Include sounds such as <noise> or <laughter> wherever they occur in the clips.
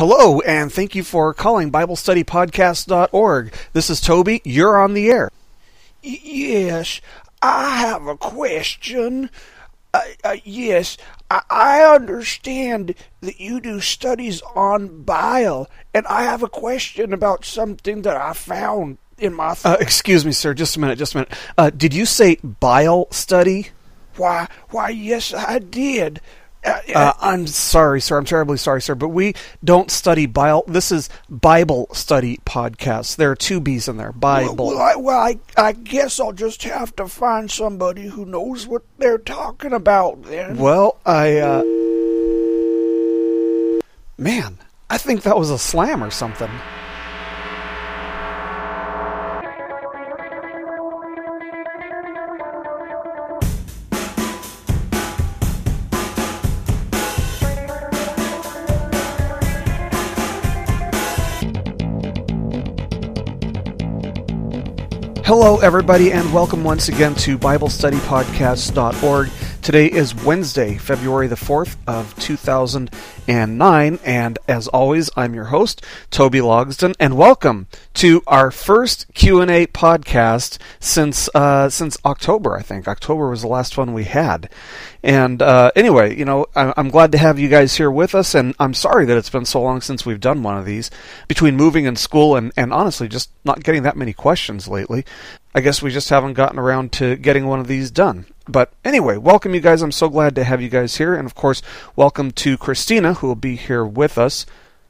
Hello, and thank you for calling BibleStudyPodcast.org. This is Toby. You're on the air. Yes, I have a question. Uh, uh, yes, I-, I understand that you do studies on bile, and I have a question about something that I found in my. Th- Uh, excuse me, sir. Just a minute. Just a minute. Uh, did you say bile study? why? Why? Yes, I did. Uh, Uh, I'm sorry, sir. I'm terribly sorry, sir. But we don't study bile. This is Bible study podcast. There are two B's in there. Bible. Well, I, well I, I guess I'll just have to find somebody who knows what they're talking about then. Well, I, uh. Man, I think that was a slam or something. Hello, everybody, and welcome once again to BibleStudyPodcast.org. Today is Wednesday, February the 4th of 2009, and as always, I'm your host, Toby Logsden, and welcome to our first Q&A podcast since uh, since October, I think. October was the last one we had. And uh, anyway, you know, I'm glad to have you guys here with us, and I'm sorry that it's been so long since we've done one of these. Between moving and school, and, and honestly, just not getting that many questions lately, I guess we just haven't gotten around to getting one of these done. But anyway, welcome you guys. I'm so glad to have you guys here, and of course, welcome to Christina, who will be here with us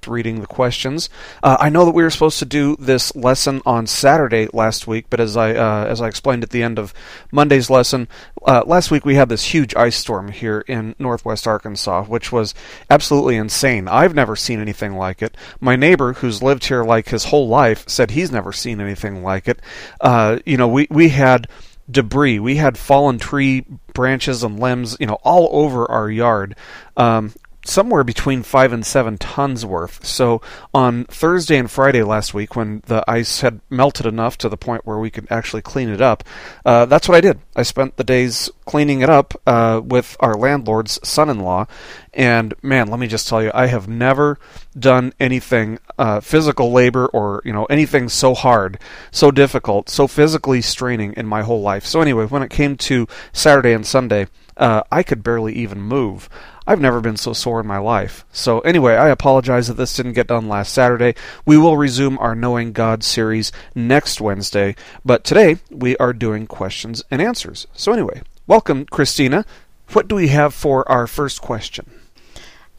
reading the questions. Uh, I know that we were supposed to do this lesson on Saturday last week, but as I uh, as I explained at the end of Monday's lesson, uh, last week we had this huge ice storm here in northwest Arkansas, which was absolutely insane. I've never seen anything like it. My neighbor, who's lived here like his whole life, said he's never seen anything like it. Uh, you know, we we had debris. We had fallen tree branches and limbs, you know, all over our yard. Um, somewhere between five and seven tons worth. So on Thursday and Friday last week, when the ice had melted enough to the point where we could actually clean it up, uh, that's what I did. I spent the days cleaning it up uh, with our landlord's son-in-law, and man, let me just tell you, I have never done anything uh, physical labor or you know anything so hard, so difficult, so physically straining in my whole life. So anyway, when it came to Saturday and Sunday, uh, I could barely even move. I've never been so sore in my life. So, anyway, I apologize that this didn't get done last Saturday. We will resume our Knowing God series next Wednesday, but today we are doing questions and answers. So, anyway, welcome, Christina. What do we have for our first question?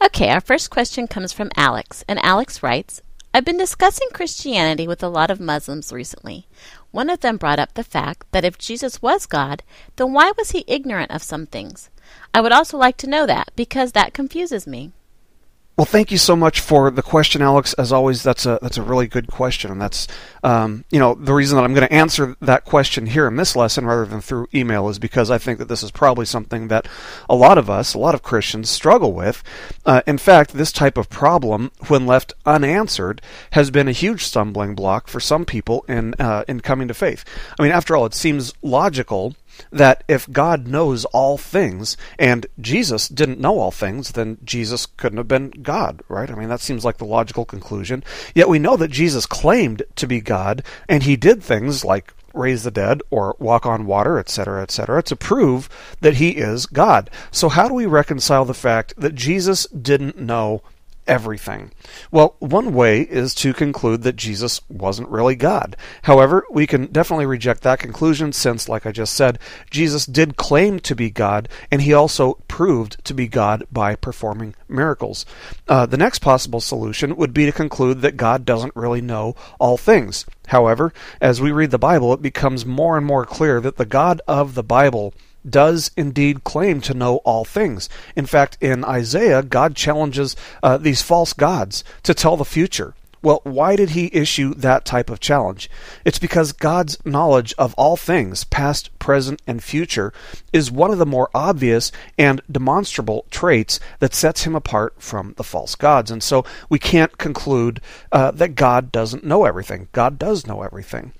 Okay, our first question comes from Alex, and Alex writes I've been discussing Christianity with a lot of Muslims recently. One of them brought up the fact that if Jesus was God, then why was he ignorant of some things? I would also like to know that because that confuses me. Well, thank you so much for the question, Alex. As always, that's a that's a really good question, and that's um, you know the reason that I'm going to answer that question here in this lesson rather than through email is because I think that this is probably something that a lot of us, a lot of Christians, struggle with. Uh, in fact, this type of problem, when left unanswered, has been a huge stumbling block for some people in uh, in coming to faith. I mean, after all, it seems logical that if God knows all things and Jesus didn't know all things, then Jesus couldn't have been God, right? I mean, that seems like the logical conclusion. Yet we know that Jesus claimed to be God, and he did things like raise the dead or walk on water, etc., etc., to prove that he is God. So, how do we reconcile the fact that Jesus didn't know everything? Well, one way is to conclude that Jesus wasn't really God. However, we can definitely reject that conclusion since, like I just said, Jesus did claim to be God, and he also proved to be God by performing miracles. Uh, the next possible solution would be to conclude that God doesn't really know all things. However, as we read the Bible, it becomes more and more clear that the God of the Bible does indeed claim to know all things. In fact, in Isaiah, God challenges uh, these false gods to tell the future. Well, why did he issue that type of challenge? It's because God's knowledge of all things, past, present, and future, is one of the more obvious and demonstrable traits that sets him apart from the false gods. And so we can't conclude uh, that God doesn't know everything. God does know everything.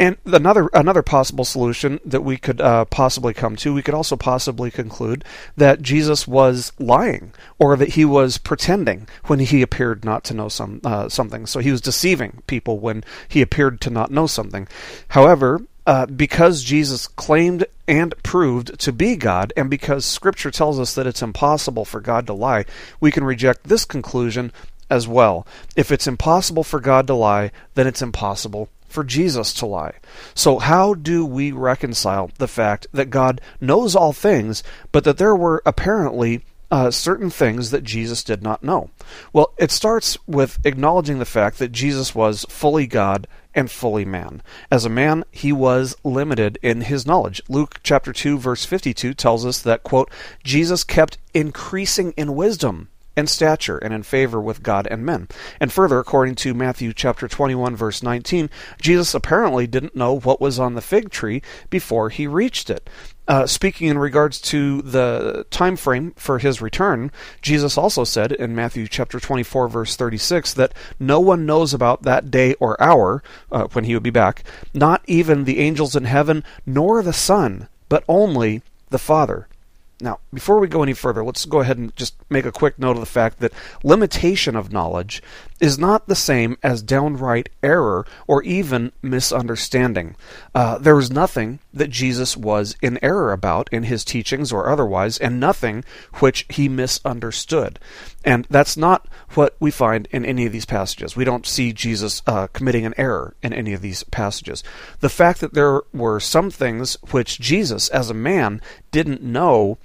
And another another possible solution that we could uh, possibly come to, we could also possibly conclude that Jesus was lying, or that he was pretending when he appeared not to know some uh, something. So he was deceiving people when he appeared to not know something. However, uh, because Jesus claimed and proved to be God, and because Scripture tells us that it's impossible for God to lie, we can reject this conclusion as well. If it's impossible for God to lie, then it's impossible for Jesus to lie. So, how do we reconcile the fact that God knows all things, but that there were apparently uh, certain things that Jesus did not know? Well, it starts with acknowledging the fact that Jesus was fully God and fully man. As a man, he was limited in his knowledge. Luke chapter 2 verse 52 tells us that quote, Jesus kept increasing in wisdom and stature and in favor with God and men. And further, according to Matthew chapter 21 verse 19, Jesus apparently didn't know what was on the fig tree before he reached it. Uh, speaking in regards to the time frame for his return, Jesus also said in Matthew chapter 24 verse 36 that no one knows about that day or hour uh, when he would be back, not even the angels in heaven nor the Son, but only the Father. Now, before we go any further, let's go ahead and just make a quick note of the fact that limitation of knowledge is not the same as downright error or even misunderstanding. Uh, there was nothing that Jesus was in error about in his teachings or otherwise, and nothing which he misunderstood. And that's not what we find in any of these passages. We don't see Jesus uh, committing an error in any of these passages. The fact that there were some things which Jesus, as a man, didn't know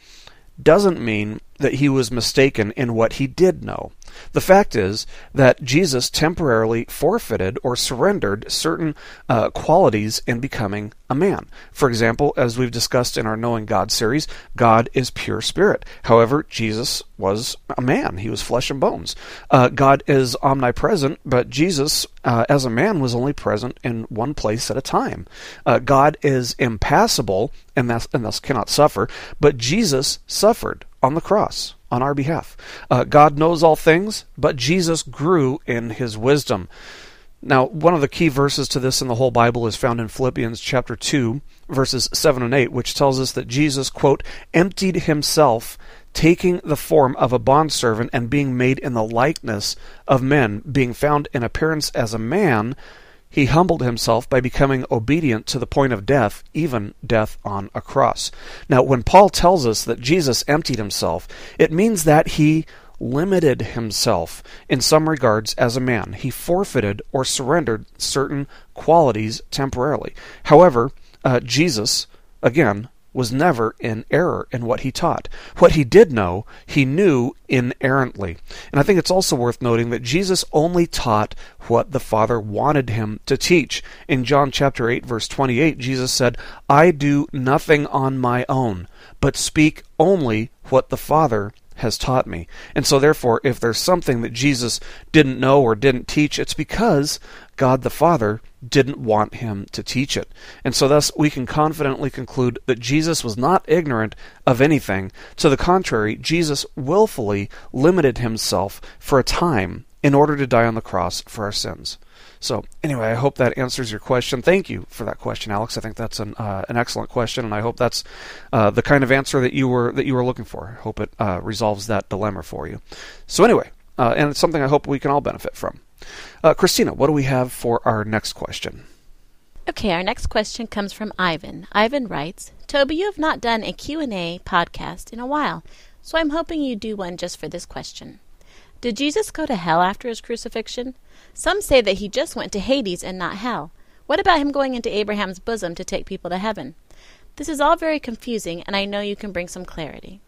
doesn't mean that he was mistaken in what he did know. The fact is that Jesus temporarily forfeited or surrendered certain uh, qualities in becoming a man. For example, as we've discussed in our Knowing God series, God is pure spirit. However, Jesus was a man, he was flesh and bones. Uh, God is omnipresent, but Jesus, uh, as a man, was only present in one place at a time. Uh, God is impassible and and thus cannot suffer, but Jesus suffered on the cross on our behalf. Uh, God knows all things, but Jesus grew in his wisdom. Now, one of the key verses to this in the whole Bible is found in Philippians chapter 2, verses 7 and 8, which tells us that Jesus, quote, emptied himself, taking the form of a bondservant and being made in the likeness of men, being found in appearance as a man, he humbled himself by becoming obedient to the point of death, even death on a cross. Now, when Paul tells us that Jesus emptied himself, it means that he limited himself in some regards as a man. He forfeited or surrendered certain qualities temporarily. However, uh, Jesus, again, was never in error in what he taught. What he did know, he knew inerrantly. And I think it's also worth noting that Jesus only taught what the Father wanted him to teach. In John chapter 8 verse 28, Jesus said, "I do nothing on my own, but speak only what the Father has taught me. And so, therefore, if there's something that Jesus didn't know or didn't teach, it's because God the Father didn't want him to teach it. And so, thus, we can confidently conclude that Jesus was not ignorant of anything. To the contrary, Jesus willfully limited himself for a time in order to die on the cross for our sins. So, anyway, I hope that answers your question. Thank you for that question, Alex. I think that's an uh, an excellent question, and I hope that's uh, the kind of answer that you were that you were looking for. I hope it uh, resolves that dilemma for you. So, anyway, uh, and it's something I hope we can all benefit from. Uh, Christina, what do we have for our next question? Okay, our next question comes from Ivan. Ivan writes, "Toby, you have not done a Q&A podcast in a while, so I'm hoping you do one just for this question. Did Jesus go to hell after his crucifixion? Some say that he just went to Hades and not hell. What about him going into Abraham's bosom to take people to heaven? This is all very confusing, and I know you can bring some clarity.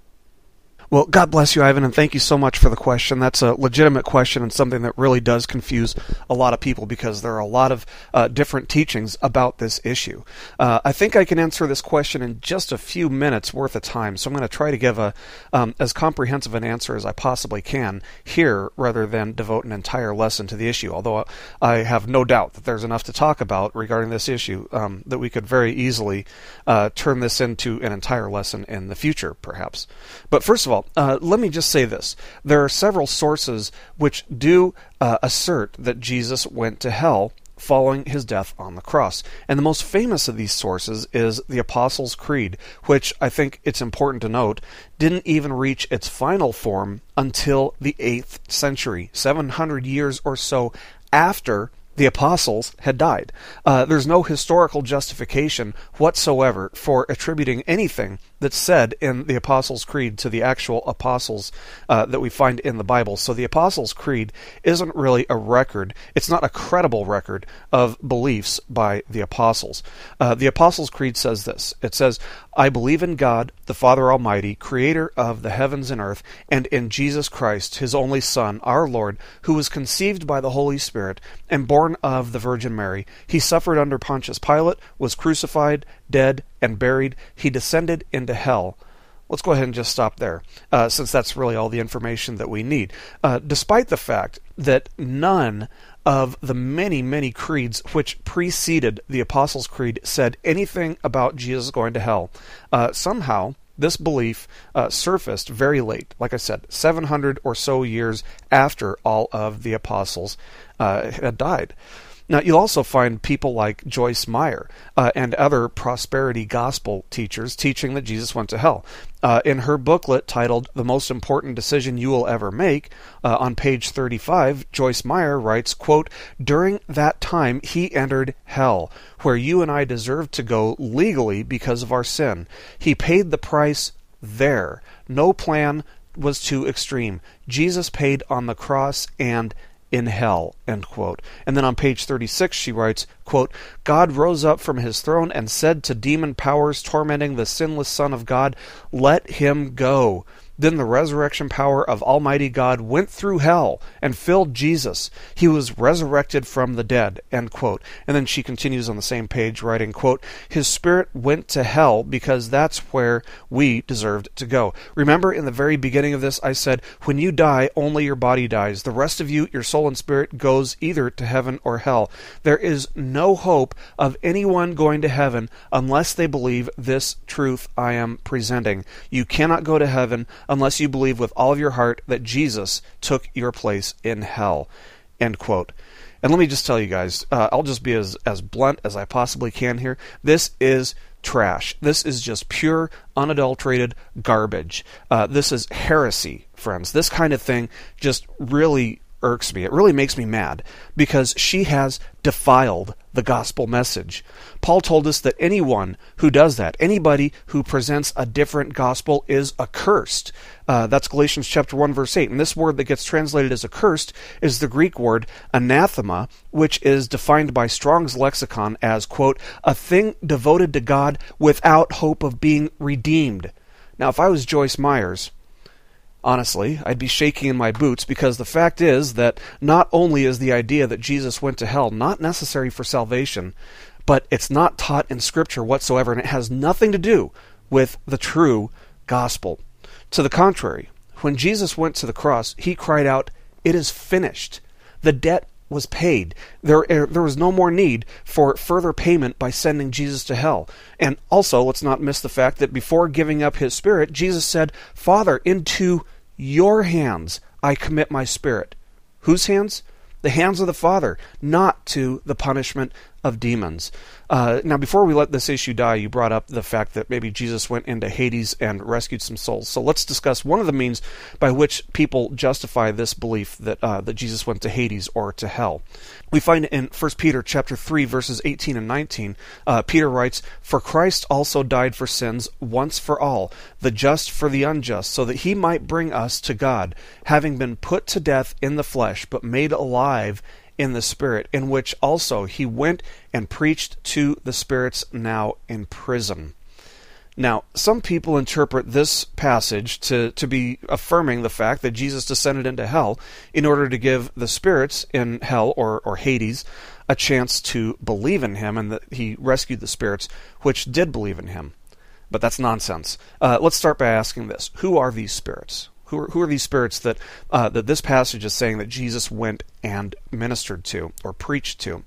Well, God bless you, Ivan, and thank you so much for the question. That's a legitimate question and something that really does confuse a lot of people because there are a lot of uh, different teachings about this issue. Uh, I think I can answer this question in just a few minutes worth of time, so I'm going to try to give a um, as comprehensive an answer as I possibly can here, rather than devote an entire lesson to the issue. Although I have no doubt that there's enough to talk about regarding this issue um, that we could very easily uh, turn this into an entire lesson in the future, perhaps. But first of all all, uh, let me just say this. There are several sources which do uh, assert that Jesus went to hell following his death on the cross. And the most famous of these sources is the Apostles' Creed, which I think it's important to note didn't even reach its final form until the 8th century, 700 years or so after the apostles had died. Uh, there's no historical justification whatsoever for attributing anything that's said in the Apostles' Creed to the actual apostles uh, that we find in the Bible. So the Apostles' Creed isn't really a record, it's not a credible record of beliefs by the apostles. Uh, the Apostles' Creed says this it says, I believe in God, the Father Almighty, creator of the heavens and earth, and in Jesus Christ, his only Son, our Lord, who was conceived by the Holy Spirit and born of the Virgin Mary. He suffered under Pontius Pilate, was crucified, dead, and buried. He descended into hell. Let's go ahead and just stop there, uh, since that's really all the information that we need. Uh, despite the fact that none of the many, many creeds which preceded the Apostles' Creed said anything about Jesus going to hell, uh, somehow this belief uh, surfaced very late, like I said, 700 or so years after all of the apostles uh, had died. Now, you'll also find people like Joyce Meyer uh, and other prosperity gospel teachers teaching that Jesus went to hell. Uh, in her booklet titled The Most Important Decision You Will Ever Make, uh, on page 35, Joyce Meyer writes, quote, During that time he entered hell, where you and I deserved to go legally because of our sin. He paid the price there. No plan was too extreme. Jesus paid on the cross and in hell end quote. And then on page 36 she writes quote god rose up from his throne and said to demon powers tormenting the sinless son of god let him go then the resurrection power of Almighty God went through hell and filled Jesus. He was resurrected from the dead. End quote. And then she continues on the same page, writing, quote, His spirit went to hell because that's where we deserved to go. Remember in the very beginning of this, I said, When you die, only your body dies. The rest of you, your soul and spirit, goes either to heaven or hell. There is no hope of anyone going to heaven unless they believe this truth I am presenting. You cannot go to heaven unless you believe with all of your heart that Jesus took your place in hell. End quote. And let me just tell you guys, uh, I'll just be as, as blunt as I possibly can here. This is trash. This is just pure, unadulterated garbage. Uh, this is heresy, friends. This kind of thing just really irks me. It really makes me mad because she has defiled the gospel message. Paul told us that anyone who does that, anybody who presents a different gospel, is accursed. Uh, that's Galatians chapter 1, verse 8. And this word that gets translated as accursed is the Greek word anathema, which is defined by Strong's lexicon as, quote, a thing devoted to God without hope of being redeemed. Now, if I was Joyce Myers, Honestly, I'd be shaking in my boots because the fact is that not only is the idea that Jesus went to hell not necessary for salvation, but it's not taught in Scripture whatsoever, and it has nothing to do with the true gospel. To the contrary, when Jesus went to the cross, he cried out, It is finished. The debt was paid. There, er, there was no more need for further payment by sending Jesus to hell. And also, let's not miss the fact that before giving up his spirit, Jesus said, Father, into your hands I commit my spirit. Whose hands? The hands of the Father, not to the punishment of demons. Uh, now, before we let this issue die, you brought up the fact that maybe Jesus went into Hades and rescued some souls. So let's discuss one of the means by which people justify this belief that uh, that Jesus went to Hades or to hell. We find in 1 Peter chapter 3 verses 18 and 19, uh, Peter writes, "For Christ also died for sins once for all, the just for the unjust, so that he might bring us to God, having been put to death in the flesh, but made alive in the Spirit, in which also he went and preached to the spirits now in prison. Now, some people interpret this passage to, to be affirming the fact that Jesus descended into hell in order to give the spirits in hell or, or Hades a chance to believe in him and that he rescued the spirits which did believe in him. But that's nonsense. Uh, let's start by asking this Who are these spirits? Who are, who are these spirits that uh, that this passage is saying that Jesus went and ministered to or preached to?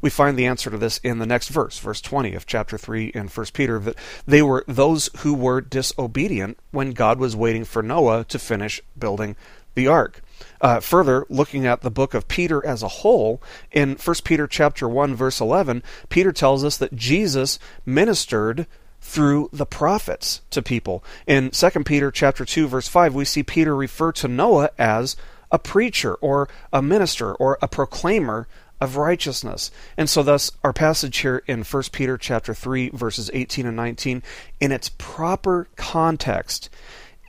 We find the answer to this in the next verse, verse 20 of chapter 3 in 1 Peter, that they were those who were disobedient when God was waiting for Noah to finish building the ark. Uh, further, looking at the book of Peter as a whole, in 1 Peter chapter 1 verse 11, Peter tells us that Jesus ministered through the prophets to people. In 2 Peter chapter 2 verse 5, we see Peter refer to Noah as a preacher or a minister or a proclaimer of righteousness. And so thus our passage here in 1 Peter chapter 3 verses 18 and 19 in its proper context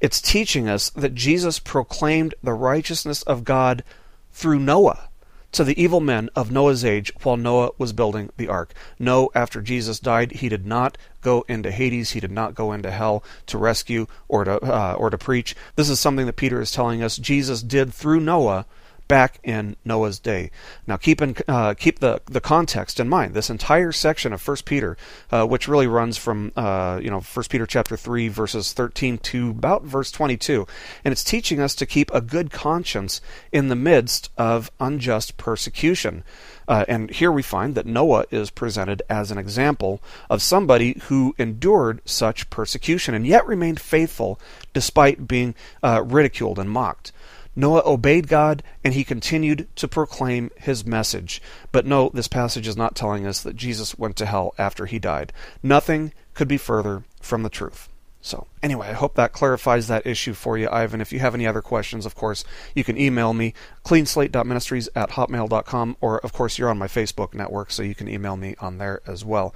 it's teaching us that Jesus proclaimed the righteousness of God through Noah to the evil men of Noah's age while Noah was building the ark. No, after Jesus died, he did not go into Hades. He did not go into hell to rescue or to uh, or to preach. This is something that Peter is telling us Jesus did through Noah back in Noah's day. Now, keep in, uh, keep the the context in mind. This entire section of First Peter, uh, which really runs from uh, you know First Peter chapter three verses thirteen to about verse twenty two, and it's teaching us to keep a good conscience in the midst of unjust persecution. Uh, and here we find that Noah is presented as an example of somebody who endured such persecution and yet remained faithful despite being uh, ridiculed and mocked. Noah obeyed God and he continued to proclaim his message. But no, this passage is not telling us that Jesus went to hell after he died. Nothing could be further from the truth. So, anyway, I hope that clarifies that issue for you, Ivan. If you have any other questions, of course, you can email me, cleanslate.ministries at hotmail.com, or, of course, you're on my Facebook network, so you can email me on there as well.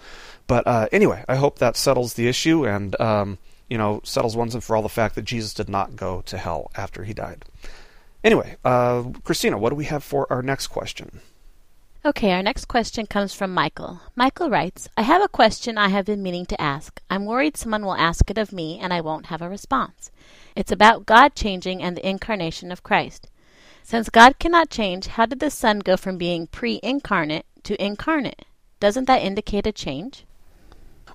But uh, anyway, I hope that settles the issue and, um, you know, settles once and for all the fact that Jesus did not go to hell after he died. Anyway, uh, Christina, what do we have for our next question? Okay, our next question comes from Michael. Michael writes, I have a question I have been meaning to ask. I'm worried someone will ask it of me and I won't have a response. It's about God changing and the incarnation of Christ. Since God cannot change, how did the Son go from being pre incarnate to incarnate? Doesn't that indicate a change?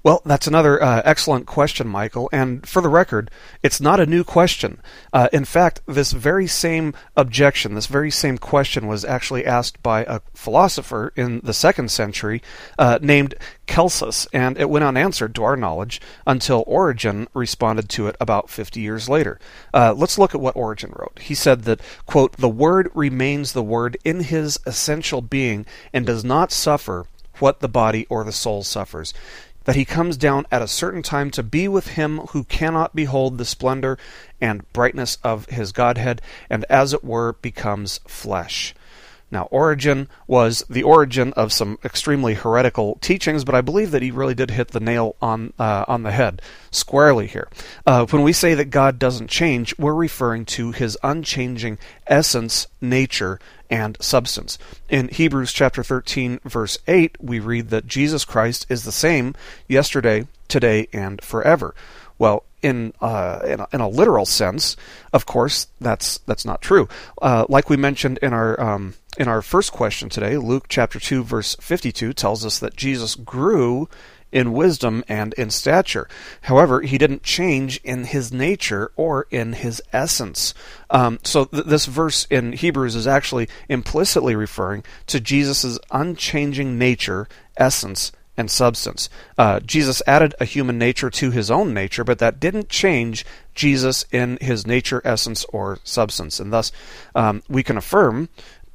Well, that's another uh, excellent question, Michael. And for the record, it's not a new question. Uh, in fact, this very same objection, this very same question, was actually asked by a philosopher in the second century uh, named Celsus, and it went unanswered to our knowledge until Origen responded to it about 50 years later. Uh, let's look at what Origen wrote. He said that, quote, the Word remains the Word in his essential being and does not suffer what the body or the soul suffers that he comes down at a certain time to be with him who cannot behold the splendor and brightness of his Godhead, and as it were becomes flesh. Now, Origen was the origin of some extremely heretical teachings, but I believe that he really did hit the nail on uh, on the head squarely here. Uh, when we say that God doesn't change, we're referring to His unchanging essence, nature, and substance. In Hebrews chapter 13, verse 8, we read that Jesus Christ is the same yesterday, today, and forever. Well, in, uh, in, a, in, a, literal sense, of course, that's that's not true. Uh, like we mentioned in our um, in our first question today, Luke chapter two verse fifty two tells us that Jesus grew in wisdom and in stature. However, he didn't change in his nature or in his essence. Um, so th- this verse in Hebrews is actually implicitly referring to Jesus' unchanging nature, essence, and substance. Uh, Jesus added a human nature to his own nature, but that didn't change Jesus in his nature, essence, or substance. And thus, um, we can affirm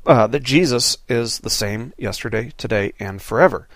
uh, that Jesus is the same yesterday, today, and forever.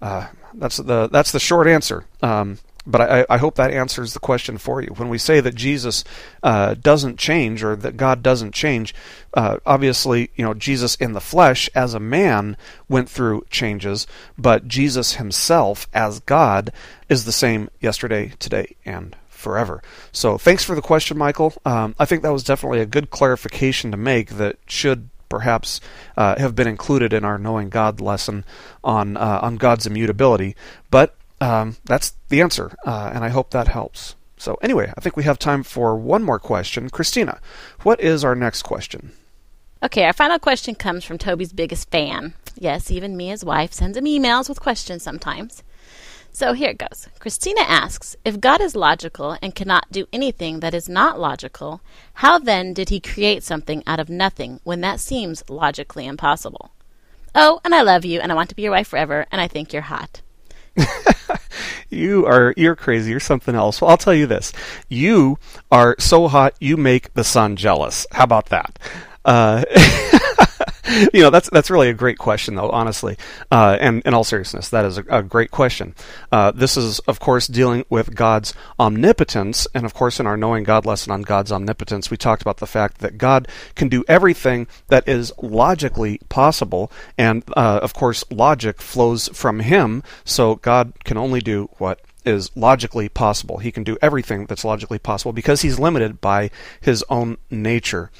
Uh, that's the that's the short answer. Um, but I, I, hope that answers the question for you. When we say that Jesus uh, doesn't change or that God doesn't change, uh, obviously, you know, Jesus in the flesh as a man went through changes, but Jesus himself as God is the same yesterday, today, and forever. So thanks for the question, Michael. Um, I think that was definitely a good clarification to make that should perhaps uh, have been included in our knowing God lesson on uh, on God's immutability. But um, that's the answer, uh, and I hope that helps. So anyway, I think we have time for one more question. Christina, what is our next question? Okay, our final question comes from Toby's biggest fan. Yes, even me, his wife, sends him emails with questions sometimes. So here it goes. Christina asks If God is logical and cannot do anything that is not logical, how then did he create something out of nothing when that seems logically impossible? Oh, and I love you, and I want to be your wife forever, and I think you're hot. <laughs> you are you're crazy. You're something else. Well, I'll tell you this: you are so hot, you make the sun jealous. How about that? Uh, <laughs> <laughs> you know, that's that's really a great question, though. Honestly, uh, and in all seriousness, that is a, a great question. Uh, this is, of course, dealing with God's omnipotence, and of course, in our knowing God lesson on God's omnipotence, we talked about the fact that God can do everything that is logically possible, and uh, of course, logic flows from Him. So God can only do what is logically possible. He can do everything that's logically possible because he's limited by his own nature.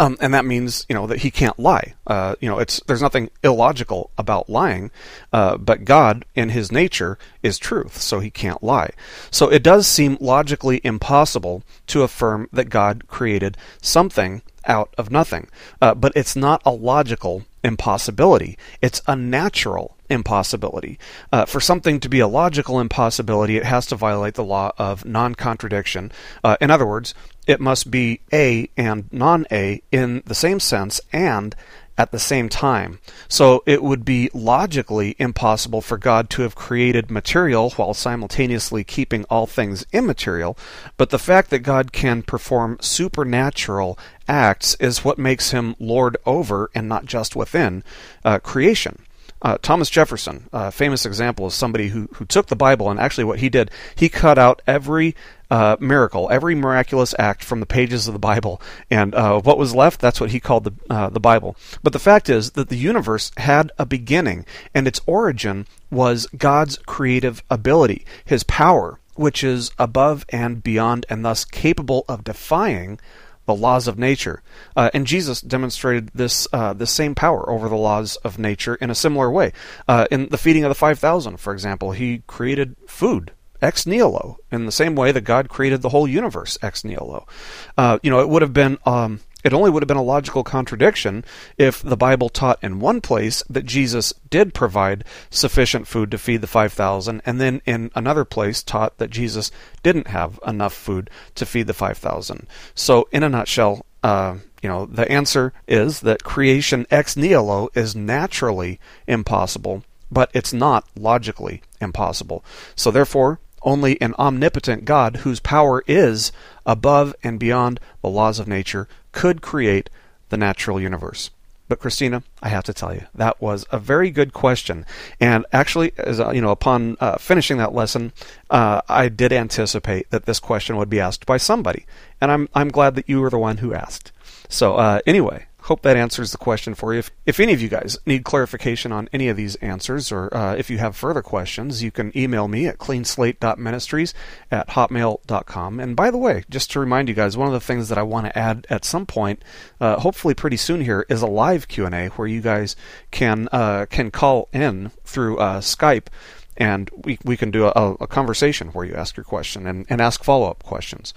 Um, and that means, you know, that he can't lie. Uh, you know, it's there's nothing illogical about lying, uh, but God, in His nature, is truth, so He can't lie. So it does seem logically impossible to affirm that God created something out of nothing, uh, but it's not a logical impossibility. It's a natural impossibility. Uh, for something to be a logical impossibility, it has to violate the law of non contradiction. Uh, in other words, it must be A and non A in the same sense and at the same time. So it would be logically impossible for God to have created material while simultaneously keeping all things immaterial, but the fact that God can perform supernatural acts is what makes him Lord over and not just within uh, creation. Uh, Thomas Jefferson, a famous example, is somebody who, who took the Bible and actually what he did, he cut out every uh, miracle, every miraculous act from the pages of the Bible, and uh, what was left, that's what he called the uh, the Bible. But the fact is that the universe had a beginning, and its origin was God's creative ability, His power, which is above and beyond, and thus capable of defying the laws of nature. Uh, and Jesus demonstrated this uh, this same power over the laws of nature in a similar way. Uh, in the feeding of the five thousand, for example, he created food ex nihilo in the same way that God created the whole universe ex nihilo. Uh, you know, it would have been. Um, it only would have been a logical contradiction if the Bible taught in one place that Jesus did provide sufficient food to feed the 5,000, and then in another place taught that Jesus didn't have enough food to feed the 5,000. So, in a nutshell, uh, you know, the answer is that creation ex nihilo is naturally impossible, but it's not logically impossible. So, therefore, only an omnipotent God, whose power is above and beyond the laws of nature, could create the natural universe. But Christina, I have to tell you, that was a very good question. And actually, as uh, you know, upon uh, finishing that lesson, uh, I did anticipate that this question would be asked by somebody, and I'm I'm glad that you were the one who asked. So uh, anyway, hope that answers the question for you. If, if any of you guys need clarification on any of these answers, or uh, if you have further questions, you can email me at cleanslate.ministries at hotmail.com. And by the way, just to remind you guys, one of the things that I want to add at some point, uh, hopefully pretty soon here, is a live Q&A where you guys can uh, can call in through uh, Skype and we, we can do a, a conversation where you ask your question and, and ask follow up questions.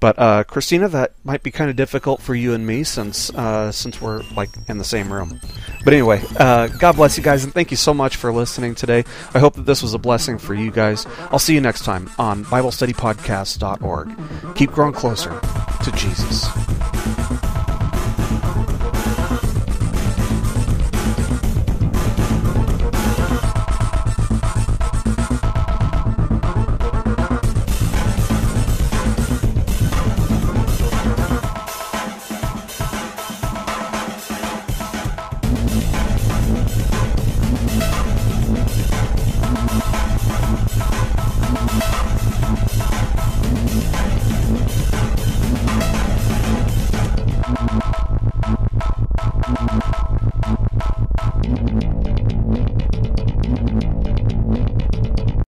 But uh, Christina, that might be kind of difficult for you and me since uh, since we're like in the same room. But anyway, uh, God bless you guys and thank you so much for listening today. I hope that this was a blessing for you guys. I'll see you next time on BibleStudyPodcast.org. Keep growing closer to Jesus.